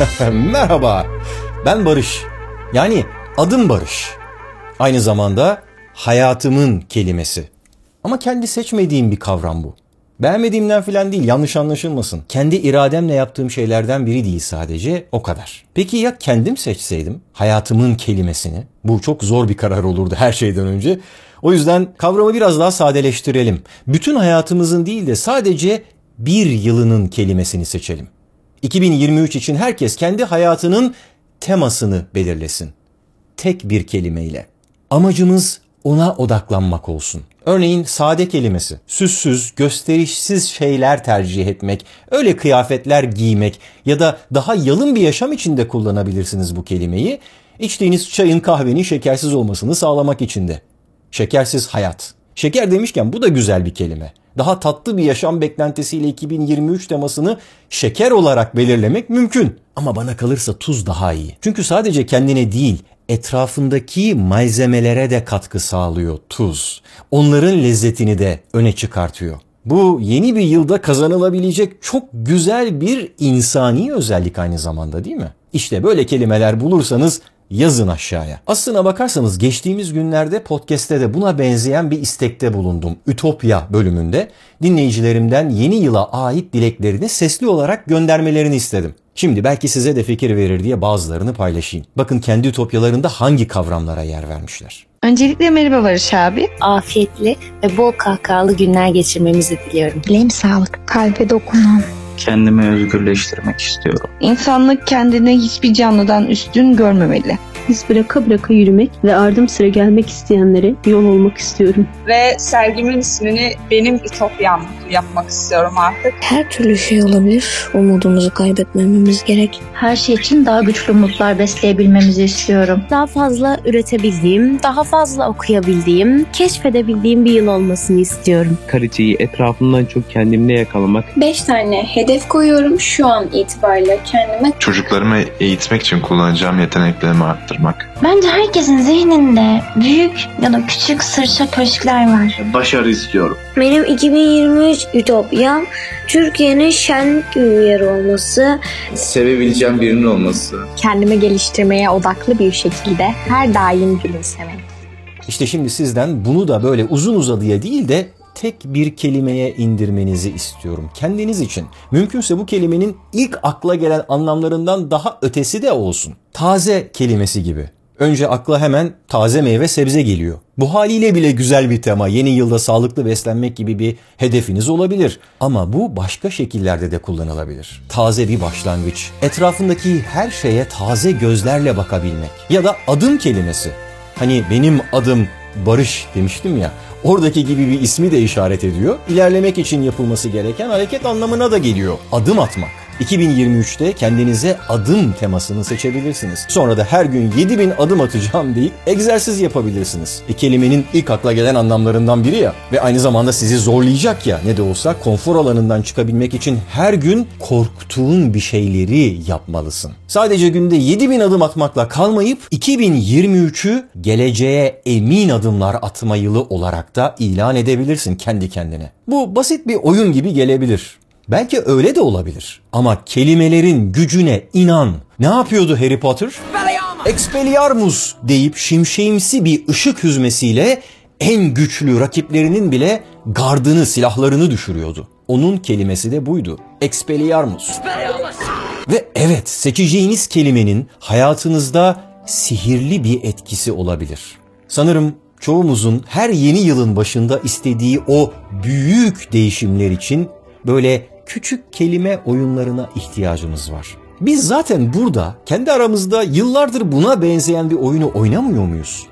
Merhaba, ben Barış. Yani adım Barış. Aynı zamanda hayatımın kelimesi. Ama kendi seçmediğim bir kavram bu. Beğenmediğimden falan değil yanlış anlaşılmasın. Kendi irademle yaptığım şeylerden biri değil sadece o kadar. Peki ya kendim seçseydim hayatımın kelimesini? Bu çok zor bir karar olurdu her şeyden önce. O yüzden kavramı biraz daha sadeleştirelim. Bütün hayatımızın değil de sadece bir yılının kelimesini seçelim. 2023 için herkes kendi hayatının temasını belirlesin. Tek bir kelimeyle. Amacımız ona odaklanmak olsun. Örneğin sade kelimesi, süssüz, gösterişsiz şeyler tercih etmek, öyle kıyafetler giymek ya da daha yalın bir yaşam içinde kullanabilirsiniz bu kelimeyi. İçtiğiniz çayın kahvenin şekersiz olmasını sağlamak için de. Şekersiz hayat. Şeker demişken bu da güzel bir kelime. Daha tatlı bir yaşam beklentisiyle 2023 temasını şeker olarak belirlemek mümkün. Ama bana kalırsa tuz daha iyi. Çünkü sadece kendine değil, etrafındaki malzemelere de katkı sağlıyor tuz. Onların lezzetini de öne çıkartıyor. Bu yeni bir yılda kazanılabilecek çok güzel bir insani özellik aynı zamanda değil mi? İşte böyle kelimeler bulursanız yazın aşağıya. Aslına bakarsanız geçtiğimiz günlerde podcast'te de buna benzeyen bir istekte bulundum. Ütopya bölümünde dinleyicilerimden yeni yıla ait dileklerini sesli olarak göndermelerini istedim. Şimdi belki size de fikir verir diye bazılarını paylaşayım. Bakın kendi ütopyalarında hangi kavramlara yer vermişler. Öncelikle merhaba Barış abi. Afiyetli ve bol kahkahalı günler geçirmemizi diliyorum. Dileğim sağlık, kalbe dokunan, kendimi özgürleştirmek istiyorum. İnsanlık kendini hiçbir canlıdan üstün görmemeli. Biz bıraka bıraka yürümek ve ardım sıra gelmek isteyenlere yol olmak istiyorum. Ve sergimin ismini benim Ütopyam yapmak istiyorum artık. Her türlü şey olabilir. Umudumuzu kaybetmememiz gerek. Her şey için daha güçlü umutlar besleyebilmemizi istiyorum. Daha fazla üretebildiğim, daha fazla okuyabildiğim, keşfedebildiğim bir yıl olmasını istiyorum. Kaliteyi etrafımdan çok kendimde yakalamak. 5 tane hedef koyuyorum şu an itibariyle kendime. Çocuklarımı eğitmek için kullanacağım yeteneklerimi arttırmak. Bence herkesin zihninde büyük ya da küçük sırça köşkler var. Başarı istiyorum. Benim 2023 ütopyam Türkiye'nin şenlik bir yer olması. Sevebileceğim birinin olması. Kendimi geliştirmeye odaklı bir şekilde her daim gülümsemek. İşte şimdi sizden bunu da böyle uzun uzadıya değil de tek bir kelimeye indirmenizi istiyorum. Kendiniz için. Mümkünse bu kelimenin ilk akla gelen anlamlarından daha ötesi de olsun. Taze kelimesi gibi. Önce akla hemen taze meyve sebze geliyor. Bu haliyle bile güzel bir tema. Yeni yılda sağlıklı beslenmek gibi bir hedefiniz olabilir. Ama bu başka şekillerde de kullanılabilir. Taze bir başlangıç. Etrafındaki her şeye taze gözlerle bakabilmek. Ya da adım kelimesi. Hani benim adım Barış demiştim ya. Oradaki gibi bir ismi de işaret ediyor. İlerlemek için yapılması gereken hareket anlamına da geliyor. Adım atmak. 2023'te kendinize adım temasını seçebilirsiniz. Sonra da her gün 7000 adım atacağım deyip egzersiz yapabilirsiniz. E, kelimenin ilk akla gelen anlamlarından biri ya ve aynı zamanda sizi zorlayacak ya ne de olsa konfor alanından çıkabilmek için her gün korktuğun bir şeyleri yapmalısın. Sadece günde 7000 adım atmakla kalmayıp 2023'ü geleceğe emin adımlar atma yılı olarak da ilan edebilirsin kendi kendine. Bu basit bir oyun gibi gelebilir. Belki öyle de olabilir. Ama kelimelerin gücüne inan. Ne yapıyordu Harry Potter? Expelliarmus deyip şimşeğimsi bir ışık hüzmesiyle en güçlü rakiplerinin bile gardını, silahlarını düşürüyordu. Onun kelimesi de buydu. Expelliarmus. Ve evet seçeceğiniz kelimenin hayatınızda sihirli bir etkisi olabilir. Sanırım çoğumuzun her yeni yılın başında istediği o büyük değişimler için böyle küçük kelime oyunlarına ihtiyacımız var. Biz zaten burada kendi aramızda yıllardır buna benzeyen bir oyunu oynamıyor muyuz?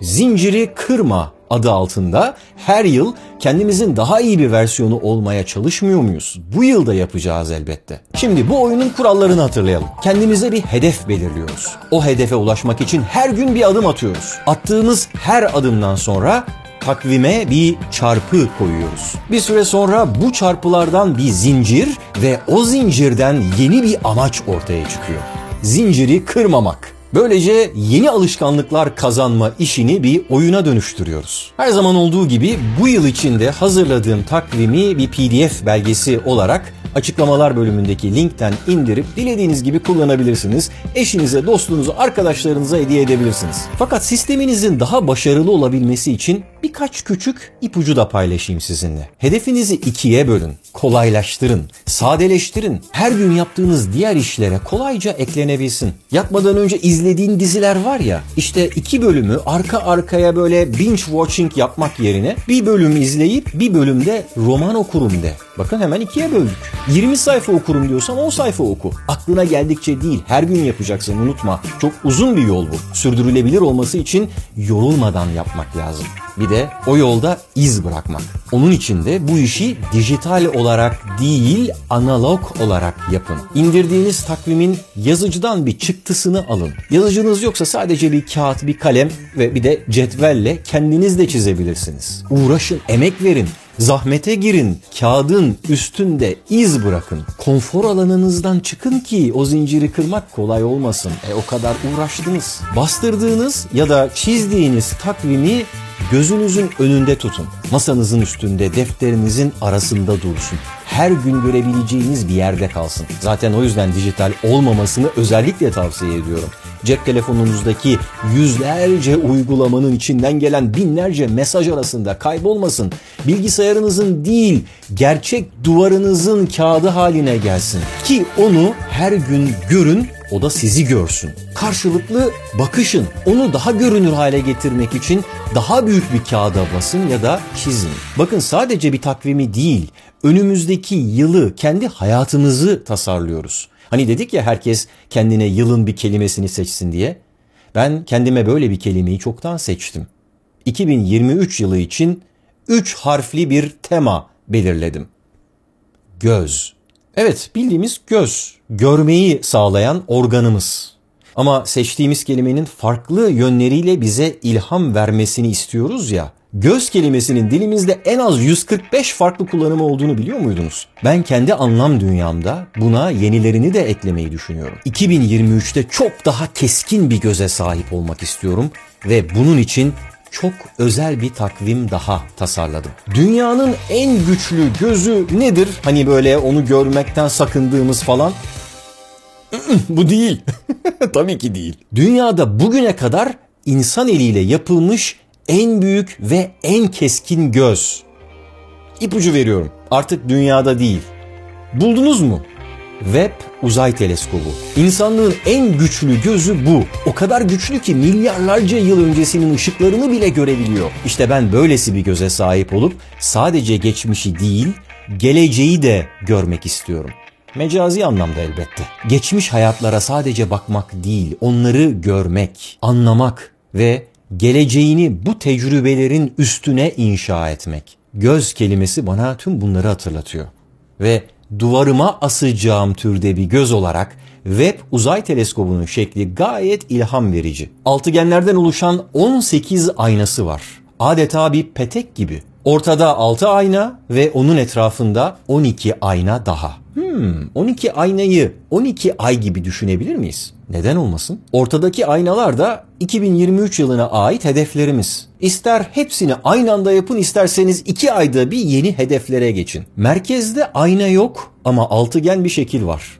Zinciri kırma adı altında her yıl kendimizin daha iyi bir versiyonu olmaya çalışmıyor muyuz? Bu yılda yapacağız elbette. Şimdi bu oyunun kurallarını hatırlayalım. Kendimize bir hedef belirliyoruz. O hedefe ulaşmak için her gün bir adım atıyoruz. Attığımız her adımdan sonra takvime bir çarpı koyuyoruz. Bir süre sonra bu çarpılardan bir zincir ve o zincirden yeni bir amaç ortaya çıkıyor. Zinciri kırmamak. Böylece yeni alışkanlıklar kazanma işini bir oyuna dönüştürüyoruz. Her zaman olduğu gibi bu yıl içinde hazırladığım takvimi bir PDF belgesi olarak Açıklamalar bölümündeki linkten indirip dilediğiniz gibi kullanabilirsiniz. Eşinize, dostunuza, arkadaşlarınıza hediye edebilirsiniz. Fakat sisteminizin daha başarılı olabilmesi için birkaç küçük ipucu da paylaşayım sizinle. Hedefinizi ikiye bölün, kolaylaştırın, sadeleştirin. Her gün yaptığınız diğer işlere kolayca eklenebilsin. Yatmadan önce izlediğin diziler var ya, işte iki bölümü arka arkaya böyle binge watching yapmak yerine bir bölüm izleyip bir bölümde roman okurum de. Bakın hemen ikiye böldük. 20 sayfa okurum diyorsan 10 sayfa oku. Aklına geldikçe değil her gün yapacaksın unutma. Çok uzun bir yol bu. Sürdürülebilir olması için yorulmadan yapmak lazım. Bir de o yolda iz bırakmak. Onun için de bu işi dijital olarak değil analog olarak yapın. İndirdiğiniz takvimin yazıcıdan bir çıktısını alın. Yazıcınız yoksa sadece bir kağıt, bir kalem ve bir de cetvelle kendiniz de çizebilirsiniz. Uğraşın, emek verin. Zahmete girin, kağıdın üstünde iz bırakın. Konfor alanınızdan çıkın ki o zinciri kırmak kolay olmasın. E o kadar uğraştınız. Bastırdığınız ya da çizdiğiniz takvimi gözünüzün önünde tutun. Masanızın üstünde, defterinizin arasında dursun. Her gün görebileceğiniz bir yerde kalsın. Zaten o yüzden dijital olmamasını özellikle tavsiye ediyorum. Cep telefonunuzdaki yüzlerce uygulamanın içinden gelen binlerce mesaj arasında kaybolmasın. Bilgisayarınızın değil, gerçek duvarınızın kağıdı haline gelsin. Ki onu her gün görün, o da sizi görsün. Karşılıklı bakışın. Onu daha görünür hale getirmek için daha büyük bir kağıda basın ya da çizin. Bakın sadece bir takvimi değil, önümüzdeki yılı, kendi hayatımızı tasarlıyoruz. Hani dedik ya herkes kendine yılın bir kelimesini seçsin diye. Ben kendime böyle bir kelimeyi çoktan seçtim. 2023 yılı için 3 harfli bir tema belirledim. Göz. Evet bildiğimiz göz. Görmeyi sağlayan organımız. Ama seçtiğimiz kelimenin farklı yönleriyle bize ilham vermesini istiyoruz ya. Göz kelimesinin dilimizde en az 145 farklı kullanımı olduğunu biliyor muydunuz? Ben kendi anlam dünyamda buna yenilerini de eklemeyi düşünüyorum. 2023'te çok daha keskin bir göze sahip olmak istiyorum ve bunun için çok özel bir takvim daha tasarladım. Dünyanın en güçlü gözü nedir? Hani böyle onu görmekten sakındığımız falan. Bu değil. Tabii ki değil. Dünyada bugüne kadar insan eliyle yapılmış en büyük ve en keskin göz. İpucu veriyorum. Artık dünyada değil. Buldunuz mu? Webb Uzay Teleskobu. İnsanlığın en güçlü gözü bu. O kadar güçlü ki milyarlarca yıl öncesinin ışıklarını bile görebiliyor. İşte ben böylesi bir göze sahip olup sadece geçmişi değil, geleceği de görmek istiyorum. Mecazi anlamda elbette. Geçmiş hayatlara sadece bakmak değil, onları görmek, anlamak ve geleceğini bu tecrübelerin üstüne inşa etmek. Göz kelimesi bana tüm bunları hatırlatıyor. Ve duvarıma asacağım türde bir göz olarak Webb uzay teleskobunun şekli gayet ilham verici. Altıgenlerden oluşan 18 aynası var. Adeta bir petek gibi. Ortada 6 ayna ve onun etrafında 12 ayna daha. Hmm, 12 aynayı 12 ay gibi düşünebilir miyiz? Neden olmasın? Ortadaki aynalar da 2023 yılına ait hedeflerimiz. İster hepsini aynı anda yapın isterseniz 2 ayda bir yeni hedeflere geçin. Merkezde ayna yok ama altıgen bir şekil var.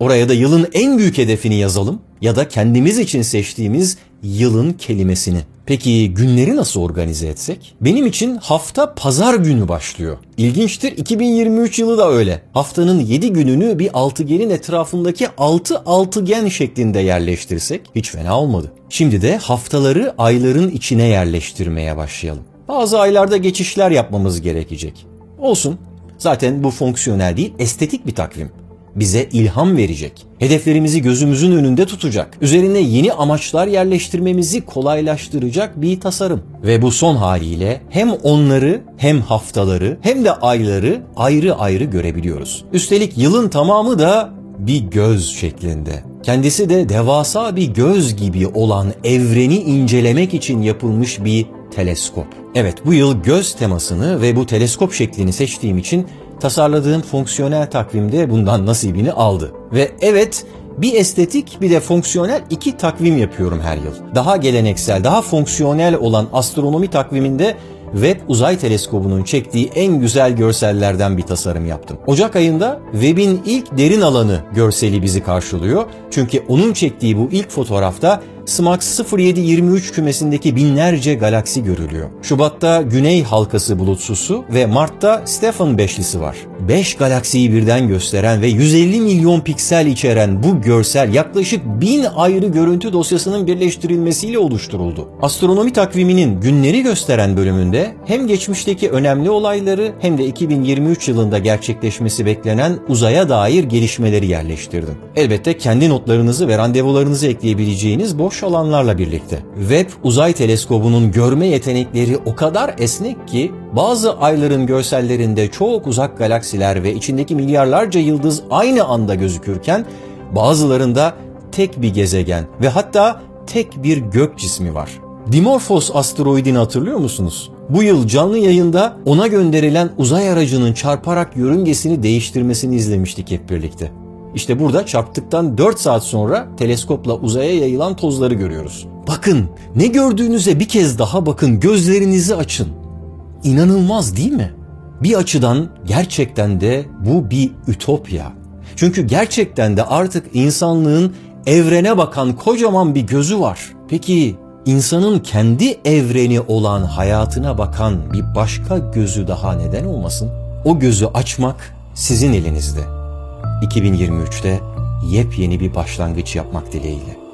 Oraya da yılın en büyük hedefini yazalım ya da kendimiz için seçtiğimiz yılın kelimesini. Peki günleri nasıl organize etsek? Benim için hafta pazar günü başlıyor. İlginçtir 2023 yılı da öyle. Haftanın 7 gününü bir altıgenin etrafındaki 6 altıgen şeklinde yerleştirsek hiç fena olmadı. Şimdi de haftaları ayların içine yerleştirmeye başlayalım. Bazı aylarda geçişler yapmamız gerekecek. Olsun. Zaten bu fonksiyonel değil, estetik bir takvim bize ilham verecek. Hedeflerimizi gözümüzün önünde tutacak. Üzerine yeni amaçlar yerleştirmemizi kolaylaştıracak bir tasarım. Ve bu son haliyle hem onları hem haftaları hem de ayları ayrı ayrı görebiliyoruz. Üstelik yılın tamamı da bir göz şeklinde. Kendisi de devasa bir göz gibi olan evreni incelemek için yapılmış bir teleskop. Evet bu yıl göz temasını ve bu teleskop şeklini seçtiğim için tasarladığım fonksiyonel takvimde bundan nasibini aldı. Ve evet bir estetik bir de fonksiyonel iki takvim yapıyorum her yıl. Daha geleneksel, daha fonksiyonel olan astronomi takviminde Webb Uzay Teleskobu'nun çektiği en güzel görsellerden bir tasarım yaptım. Ocak ayında Webb'in ilk derin alanı görseli bizi karşılıyor. Çünkü onun çektiği bu ilk fotoğrafta SMAX 0723 kümesindeki binlerce galaksi görülüyor. Şubat'ta Güney halkası bulutsusu ve Mart'ta Stefan beşlisi var. 5 galaksiyi birden gösteren ve 150 milyon piksel içeren bu görsel yaklaşık 1000 ayrı görüntü dosyasının birleştirilmesiyle oluşturuldu. Astronomi takviminin günleri gösteren bölümünde hem geçmişteki önemli olayları hem de 2023 yılında gerçekleşmesi beklenen uzaya dair gelişmeleri yerleştirdim. Elbette kendi notlarınızı ve randevularınızı ekleyebileceğiniz boş alanlarla birlikte. Webb Uzay Teleskobu'nun görme yetenekleri o kadar esnek ki bazı ayların görsellerinde çok uzak galaksiler ve içindeki milyarlarca yıldız aynı anda gözükürken bazılarında tek bir gezegen ve hatta tek bir gök cismi var. Dimorphos asteroidini hatırlıyor musunuz? Bu yıl canlı yayında ona gönderilen uzay aracının çarparak yörüngesini değiştirmesini izlemiştik hep birlikte. İşte burada çarptıktan 4 saat sonra teleskopla uzaya yayılan tozları görüyoruz. Bakın, ne gördüğünüze bir kez daha bakın, gözlerinizi açın. İnanılmaz değil mi? Bir açıdan gerçekten de bu bir ütopya. Çünkü gerçekten de artık insanlığın evrene bakan kocaman bir gözü var. Peki insanın kendi evreni olan hayatına bakan bir başka gözü daha neden olmasın? O gözü açmak sizin elinizde. 2023'te yepyeni bir başlangıç yapmak dileğiyle.